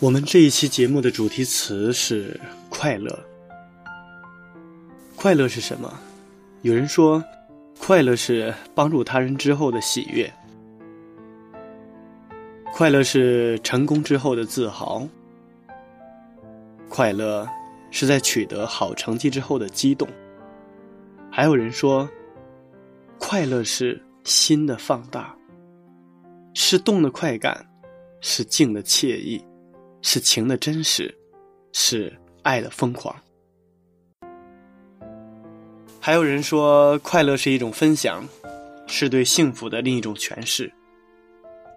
我们这一期节目的主题词是快乐。快乐是什么？有人说，快乐是帮助他人之后的喜悦，快乐是成功之后的自豪，快乐是在取得好成绩之后的激动。还有人说，快乐是心的放大，是动的快感，是静的惬意。是情的真实，是爱的疯狂。还有人说，快乐是一种分享，是对幸福的另一种诠释，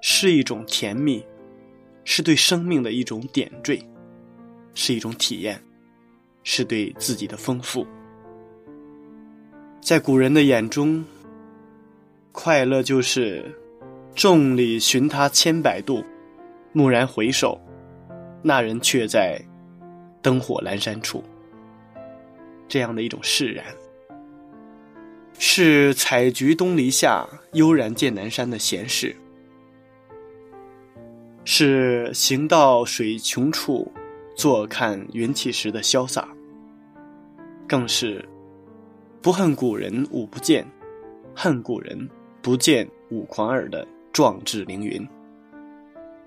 是一种甜蜜，是对生命的一种点缀，是一种体验，是对自己的丰富。在古人的眼中，快乐就是众里寻他千百度，蓦然回首。那人却在灯火阑珊处，这样的一种释然，是采菊东篱下，悠然见南山的闲适，是行到水穷处，坐看云起时的潇洒，更是不恨古人舞不见，恨古人不见吾狂耳的壮志凌云。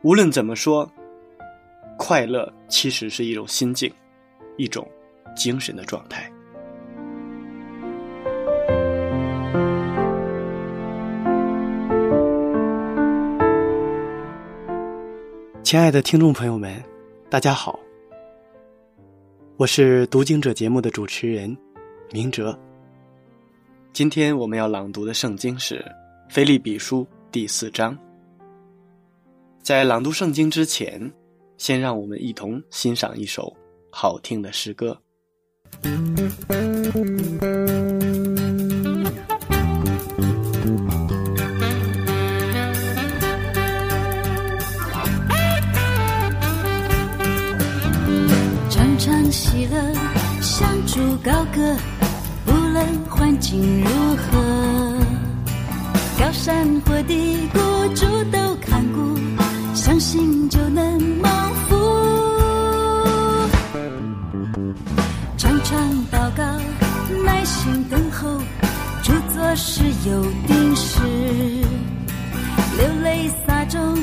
无论怎么说。快乐其实是一种心境，一种精神的状态。亲爱的听众朋友们，大家好，我是读经者节目的主持人明哲。今天我们要朗读的圣经是《腓立比书》第四章。在朗读圣经之前。先让我们一同欣赏一首好听的诗歌。常常喜乐，相助高歌，无论环境如何，高山或低谷，主都看顾，相信就能梦。心等候著作是有定时。流泪洒种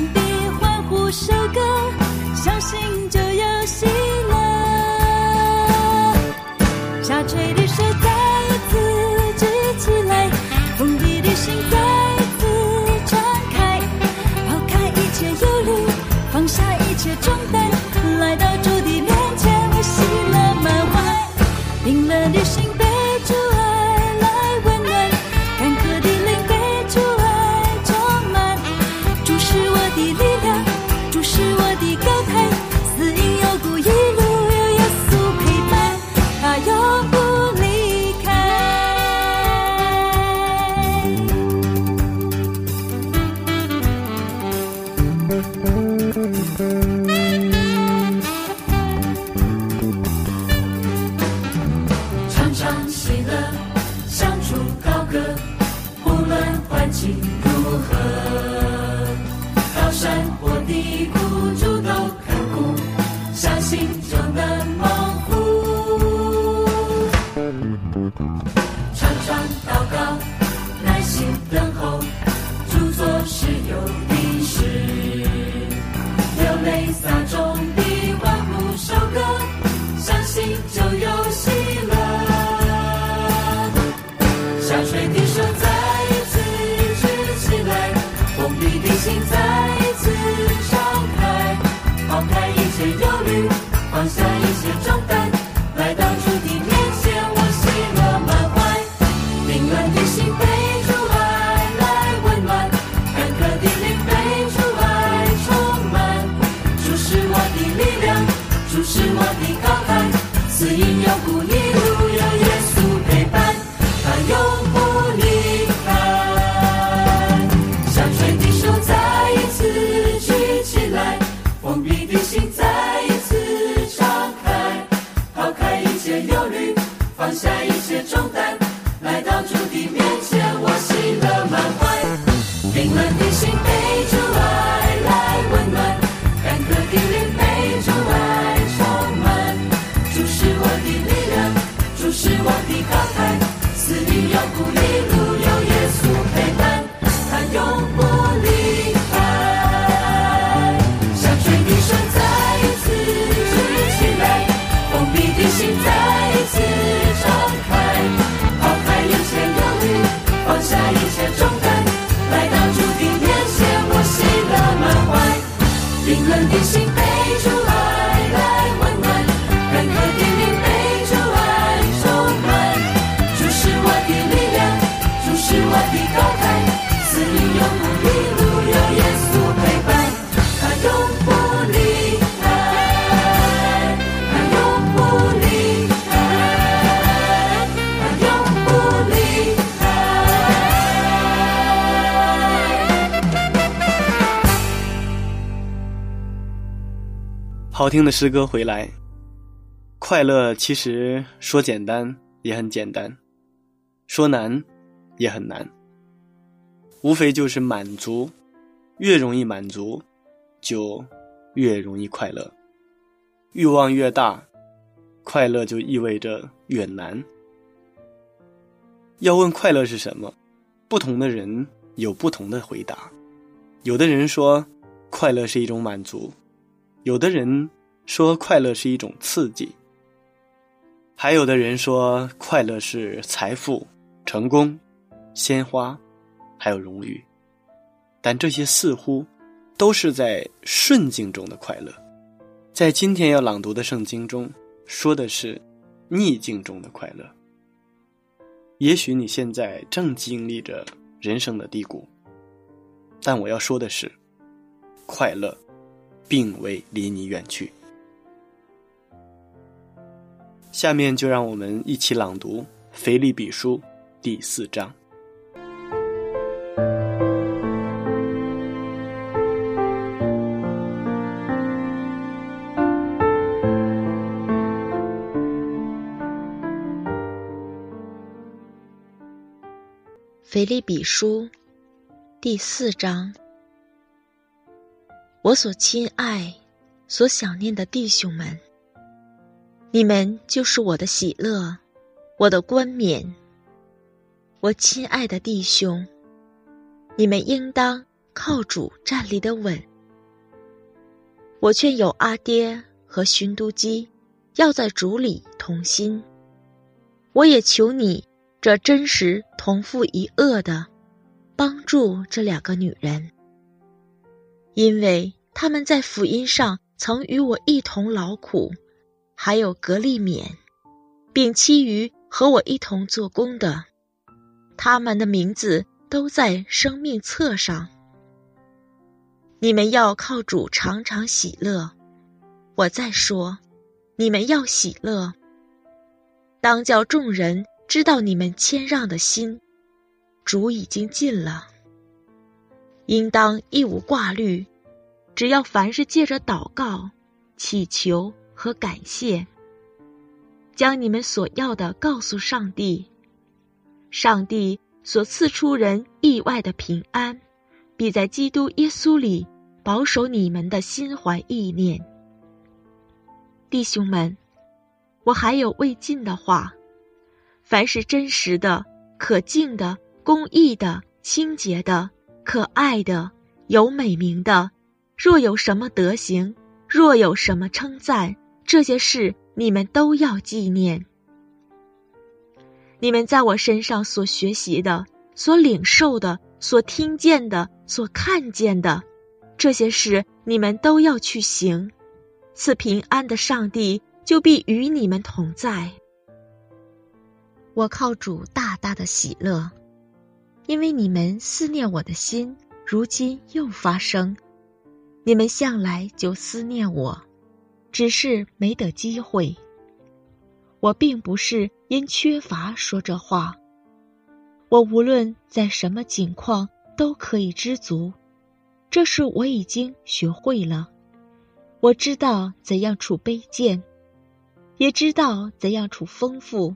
你们的心好听的诗歌回来，快乐其实说简单也很简单，说难也很难，无非就是满足，越容易满足，就越容易快乐。欲望越大，快乐就意味着越难。要问快乐是什么，不同的人有不同的回答。有的人说，快乐是一种满足。有的人说快乐是一种刺激，还有的人说快乐是财富、成功、鲜花，还有荣誉。但这些似乎都是在顺境中的快乐。在今天要朗读的圣经中，说的是逆境中的快乐。也许你现在正经历着人生的低谷，但我要说的是，快乐。并未离你远去。下面就让我们一起朗读《腓立比书》第四章。腓立比书第四章。我所亲爱、所想念的弟兄们，你们就是我的喜乐，我的冠冕。我亲爱的弟兄，你们应当靠主站立的稳。我劝有阿爹和寻都基，要在主里同心。我也求你这真实同父一恶的，帮助这两个女人。因为他们在福音上曾与我一同劳苦，还有格利勉，并其余和我一同做工的，他们的名字都在生命册上。你们要靠主常常喜乐。我再说，你们要喜乐。当叫众人知道你们谦让的心，主已经尽了。应当一无挂虑，只要凡是借着祷告、祈求和感谢，将你们所要的告诉上帝。上帝所赐出人意外的平安，必在基督耶稣里保守你们的心怀意念。弟兄们，我还有未尽的话：凡是真实的、可敬的、公义的、清洁的。可爱的，有美名的，若有什么德行，若有什么称赞，这些事你们都要纪念。你们在我身上所学习的、所领受的、所听见的、所看见的，这些事你们都要去行。赐平安的上帝就必与你们同在。我靠主大大的喜乐，因为你们思念我的心，如今又发生。你们向来就思念我，只是没得机会。我并不是因缺乏说这话，我无论在什么境况都可以知足，这是我已经学会了。我知道怎样处卑贱，也知道怎样处丰富，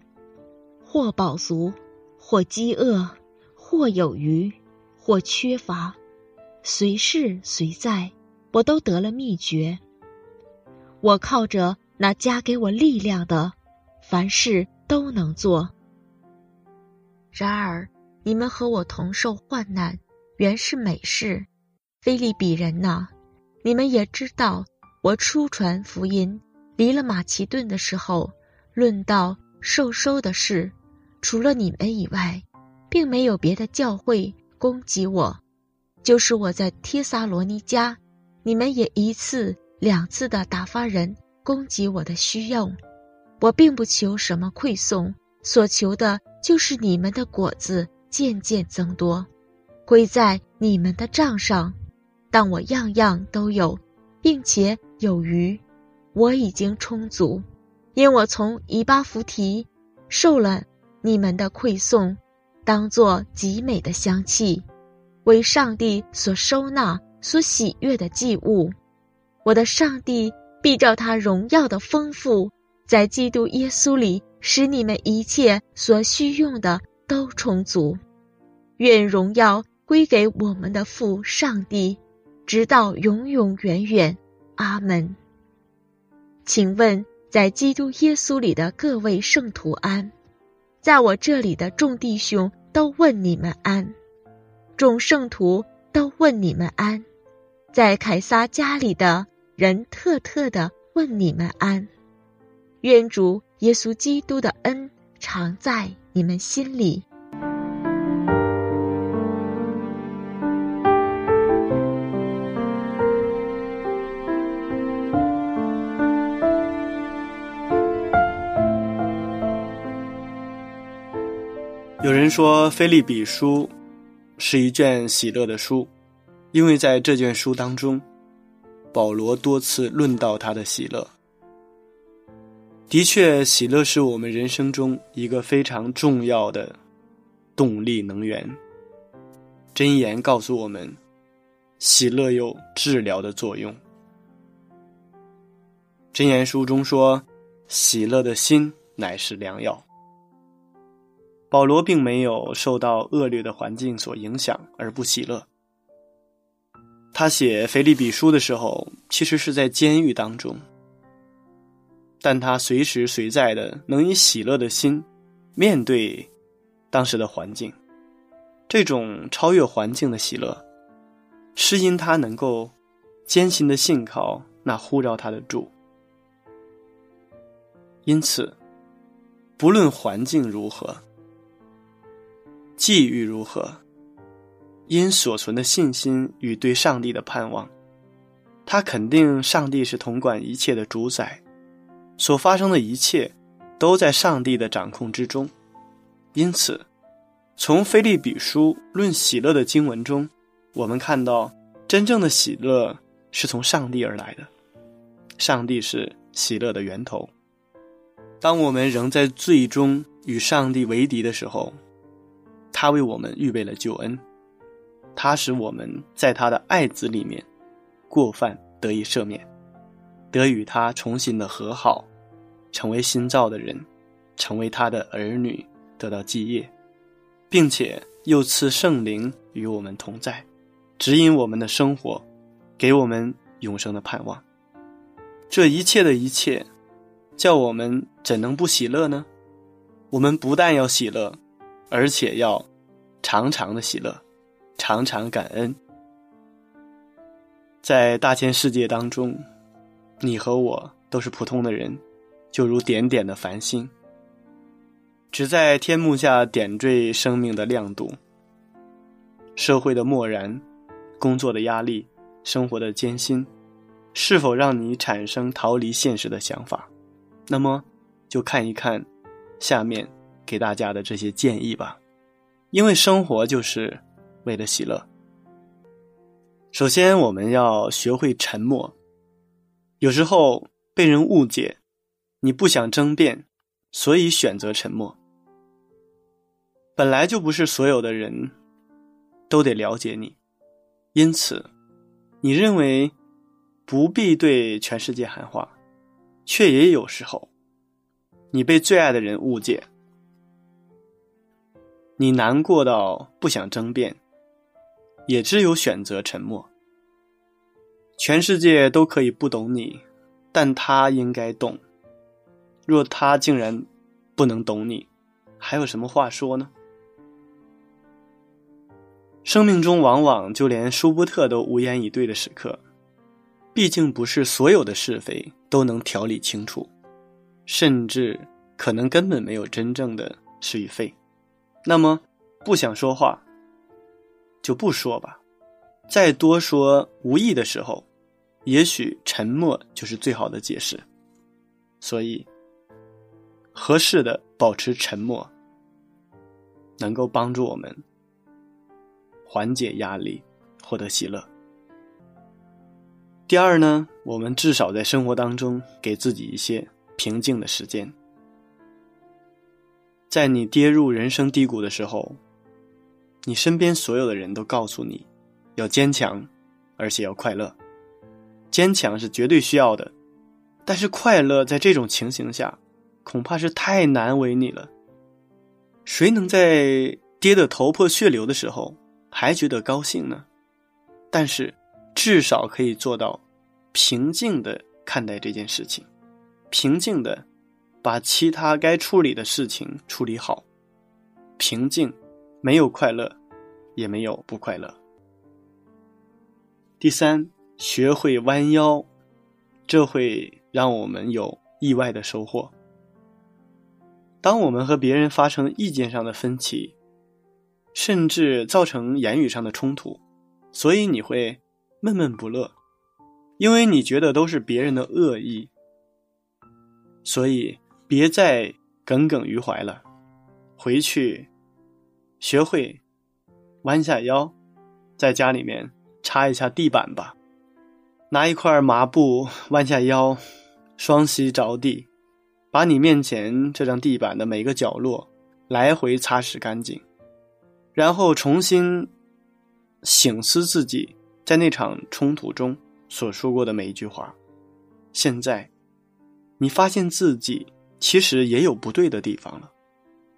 或饱足，或饥饿，或有余，或缺乏，随是随在，我都得了秘诀。我靠着那加给我力量的。凡事都能做。然而，你们和我同受患难，原是美事。菲利比人呐，你们也知道，我出传福音，离了马其顿的时候，论到受收的事，除了你们以外，并没有别的教会攻击我。就是我在帖撒罗尼迦，你们也一次两次的打发人攻击我的需用。我并不求什么馈送，所求的就是你们的果子渐渐增多，归在你们的账上。但我样样都有，并且有余，我已经充足，因我从以巴弗提受了你们的馈送，当作极美的香气，为上帝所收纳、所喜悦的祭物。我的上帝必照他荣耀的丰富。在基督耶稣里，使你们一切所需用的都充足。愿荣耀归给我们的父上帝，直到永永远远。阿门。请问，在基督耶稣里的各位圣徒安，在我这里的众弟兄都问你们安，众圣徒都问你们安，在凯撒家里的人特特的问你们安。愿主耶稣基督的恩常在你们心里。有人说，《菲利比书》是一卷喜乐的书，因为在这卷书当中，保罗多次论到他的喜乐。的确，喜乐是我们人生中一个非常重要的动力能源。箴言告诉我们，喜乐有治疗的作用。箴言书中说：“喜乐的心乃是良药。”保罗并没有受到恶劣的环境所影响而不喜乐。他写腓立比书的时候，其实是在监狱当中。但他随时随在的能以喜乐的心面对当时的环境，这种超越环境的喜乐，是因他能够坚信的信靠那呼召他的主。因此，不论环境如何，际遇如何，因所存的信心与对上帝的盼望，他肯定上帝是统管一切的主宰。所发生的一切，都在上帝的掌控之中。因此，从菲利比书论喜乐的经文中，我们看到，真正的喜乐是从上帝而来的。上帝是喜乐的源头。当我们仍在最终与上帝为敌的时候，他为我们预备了救恩，他使我们在他的爱子里面，过犯得以赦免。得与他重新的和好，成为新造的人，成为他的儿女，得到基业，并且又赐圣灵与我们同在，指引我们的生活，给我们永生的盼望。这一切的一切，叫我们怎能不喜乐呢？我们不但要喜乐，而且要常常的喜乐，常常感恩。在大千世界当中。你和我都是普通的人，就如点点的繁星，只在天幕下点缀生命的亮度。社会的漠然，工作的压力，生活的艰辛，是否让你产生逃离现实的想法？那么，就看一看下面给大家的这些建议吧。因为生活就是为了喜乐。首先，我们要学会沉默。有时候被人误解，你不想争辩，所以选择沉默。本来就不是所有的人都得了解你，因此，你认为不必对全世界喊话，却也有时候，你被最爱的人误解，你难过到不想争辩，也只有选择沉默。全世界都可以不懂你，但他应该懂。若他竟然不能懂你，还有什么话说呢？生命中往往就连舒伯特都无言以对的时刻，毕竟不是所有的是非都能条理清楚，甚至可能根本没有真正的是与非。那么，不想说话，就不说吧。再多说无益的时候，也许沉默就是最好的解释。所以，合适的保持沉默，能够帮助我们。缓解压力，获得喜乐。第二呢，我们至少在生活当中给自己一些平静的时间。在你跌入人生低谷的时候，你身边所有的人都告诉你，要坚强，而且要快乐。坚强是绝对需要的，但是快乐在这种情形下，恐怕是太难为你了。谁能在跌得头破血流的时候？还觉得高兴呢，但是至少可以做到平静的看待这件事情，平静的把其他该处理的事情处理好。平静，没有快乐，也没有不快乐。第三，学会弯腰，这会让我们有意外的收获。当我们和别人发生意见上的分歧。甚至造成言语上的冲突，所以你会闷闷不乐，因为你觉得都是别人的恶意，所以别再耿耿于怀了，回去学会弯下腰，在家里面擦一下地板吧，拿一块麻布弯下腰，双膝着地，把你面前这张地板的每个角落来回擦拭干净。然后重新醒思自己在那场冲突中所说过的每一句话。现在，你发现自己其实也有不对的地方了，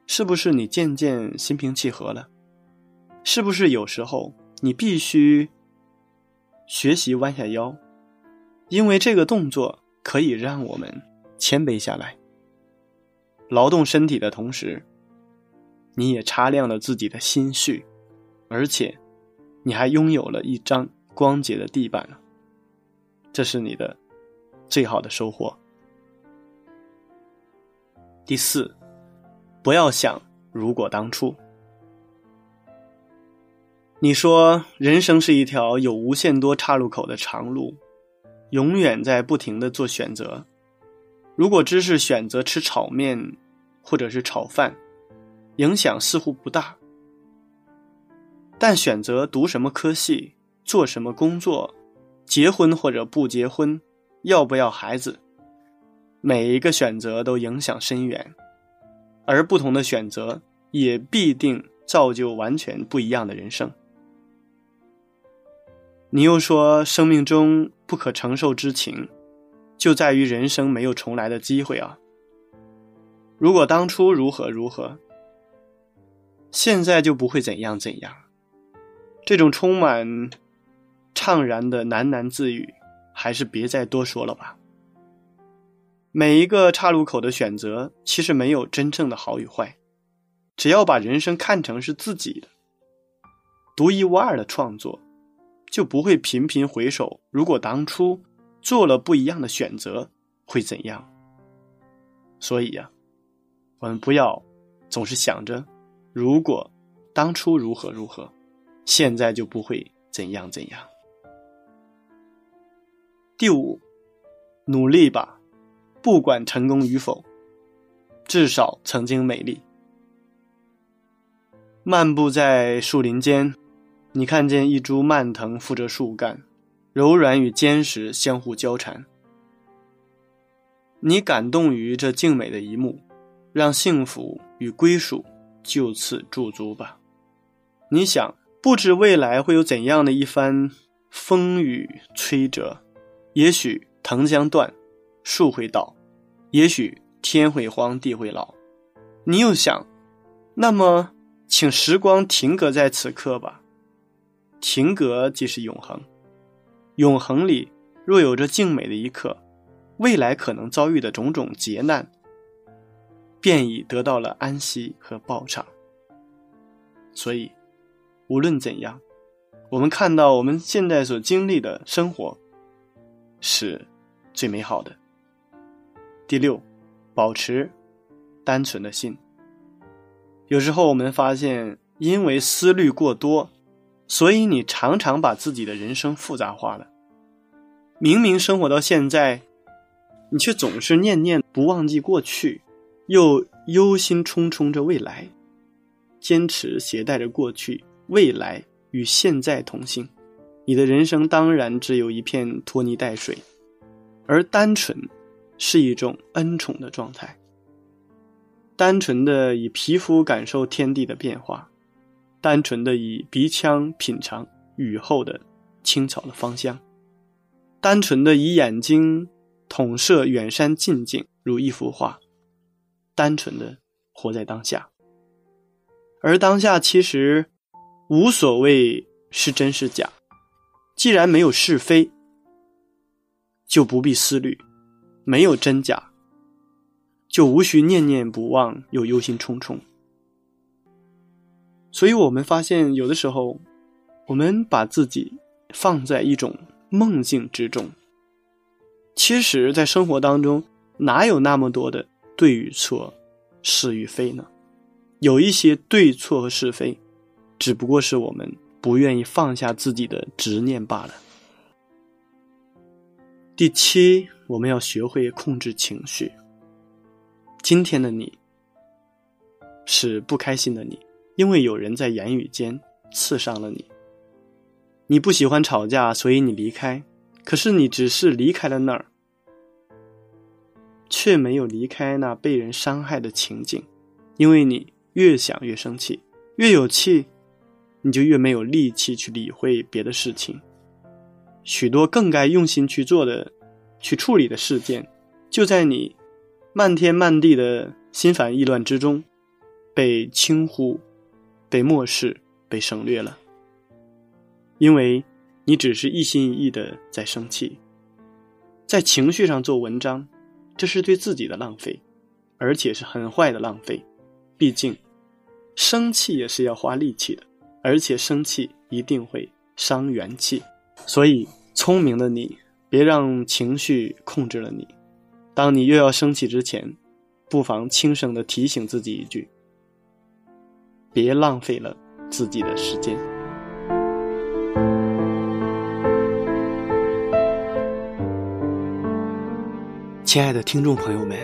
是不是？你渐渐心平气和了，是不是？有时候你必须学习弯下腰，因为这个动作可以让我们谦卑下来，劳动身体的同时。你也擦亮了自己的心绪，而且，你还拥有了一张光洁的地板这是你的最好的收获。第四，不要想如果当初。你说人生是一条有无限多岔路口的长路，永远在不停的做选择。如果只是选择吃炒面，或者是炒饭。影响似乎不大，但选择读什么科系、做什么工作、结婚或者不结婚、要不要孩子，每一个选择都影响深远，而不同的选择也必定造就完全不一样的人生。你又说，生命中不可承受之情，就在于人生没有重来的机会啊！如果当初如何如何。现在就不会怎样怎样，这种充满怅然的喃喃自语，还是别再多说了吧。每一个岔路口的选择，其实没有真正的好与坏，只要把人生看成是自己的独一无二的创作，就不会频频回首。如果当初做了不一样的选择，会怎样？所以呀，我们不要。总是想着，如果当初如何如何，现在就不会怎样怎样。第五，努力吧，不管成功与否，至少曾经美丽。漫步在树林间，你看见一株蔓藤附着树干，柔软与坚实相互交缠。你感动于这静美的一幕，让幸福与归属就此驻足吧。你想，不知未来会有怎样的一番风雨摧折。也许藤将断，树会倒，也许天会荒，地会老。你又想，那么，请时光停格在此刻吧。停格即是永恒，永恒里若有着静美的一刻，未来可能遭遇的种种劫难，便已得到了安息和报偿。所以，无论怎样，我们看到我们现在所经历的生活。是最美好的。第六，保持单纯的心。有时候我们发现，因为思虑过多，所以你常常把自己的人生复杂化了。明明生活到现在，你却总是念念不忘记过去，又忧心忡忡着未来，坚持携带着过去、未来与现在同行。你的人生当然只有一片拖泥带水，而单纯是一种恩宠的状态。单纯的以皮肤感受天地的变化，单纯的以鼻腔品尝雨后的青草的芳香，单纯的以眼睛统摄远山近景如一幅画，单纯的活在当下。而当下其实无所谓是真是假。既然没有是非，就不必思虑；没有真假，就无需念念不忘又忧心忡忡。所以，我们发现，有的时候，我们把自己放在一种梦境之中。其实，在生活当中，哪有那么多的对与错、是与非呢？有一些对错和是非，只不过是我们。不愿意放下自己的执念罢了。第七，我们要学会控制情绪。今天的你是不开心的你，因为有人在言语间刺伤了你。你不喜欢吵架，所以你离开。可是你只是离开了那儿，却没有离开那被人伤害的情景，因为你越想越生气，越有气。你就越没有力气去理会别的事情，许多更该用心去做的、去处理的事件，就在你漫天漫地的心烦意乱之中，被轻忽、被漠视、被省略了。因为你只是一心一意的在生气，在情绪上做文章，这是对自己的浪费，而且是很坏的浪费。毕竟，生气也是要花力气的。而且生气一定会伤元气，所以聪明的你，别让情绪控制了你。当你又要生气之前，不妨轻声的提醒自己一句：别浪费了自己的时间。亲爱的听众朋友们，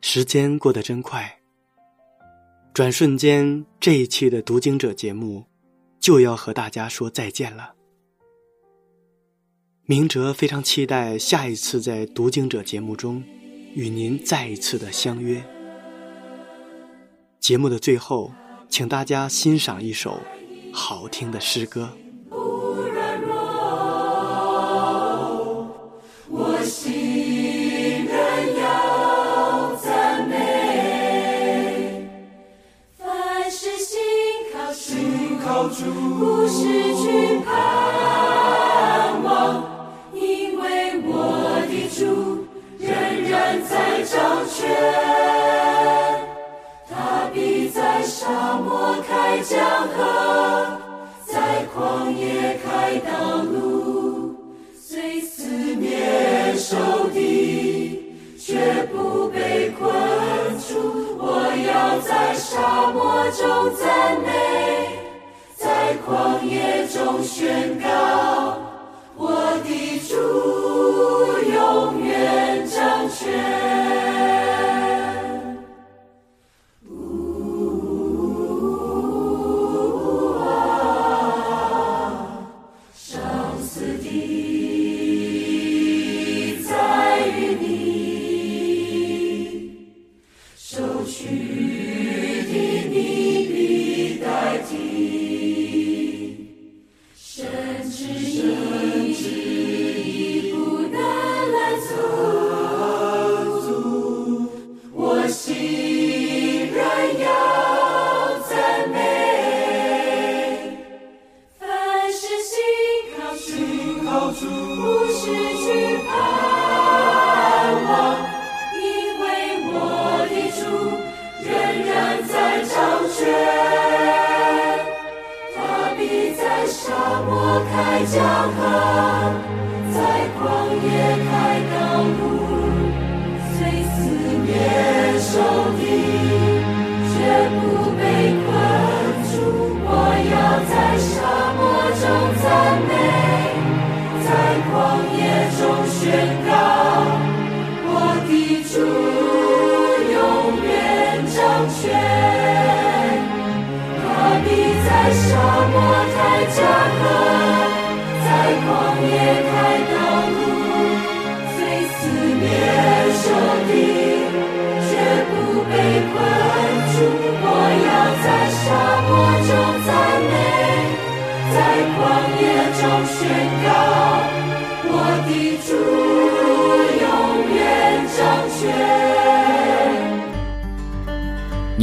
时间过得真快。转瞬间，这一期的读经者节目就要和大家说再见了。明哲非常期待下一次在读经者节目中与您再一次的相约。节目的最后，请大家欣赏一首好听的诗歌。不失去江河，在旷野开道路，虽四面受敌，却不被困住。我要在沙漠中赞美，在旷野中宣告。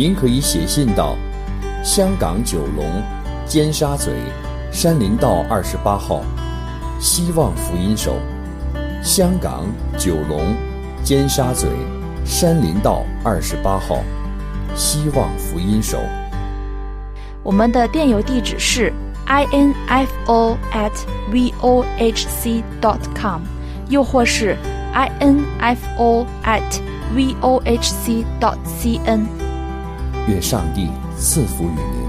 您可以写信到香港九龙尖沙咀山林道二十八号希望福音手，香港九龙尖沙咀山林道二十八号希望福音手。我们的电邮地址是 i n f o at v o h c dot com，又或是 i n f o at v o h c dot c n。愿上帝赐福于你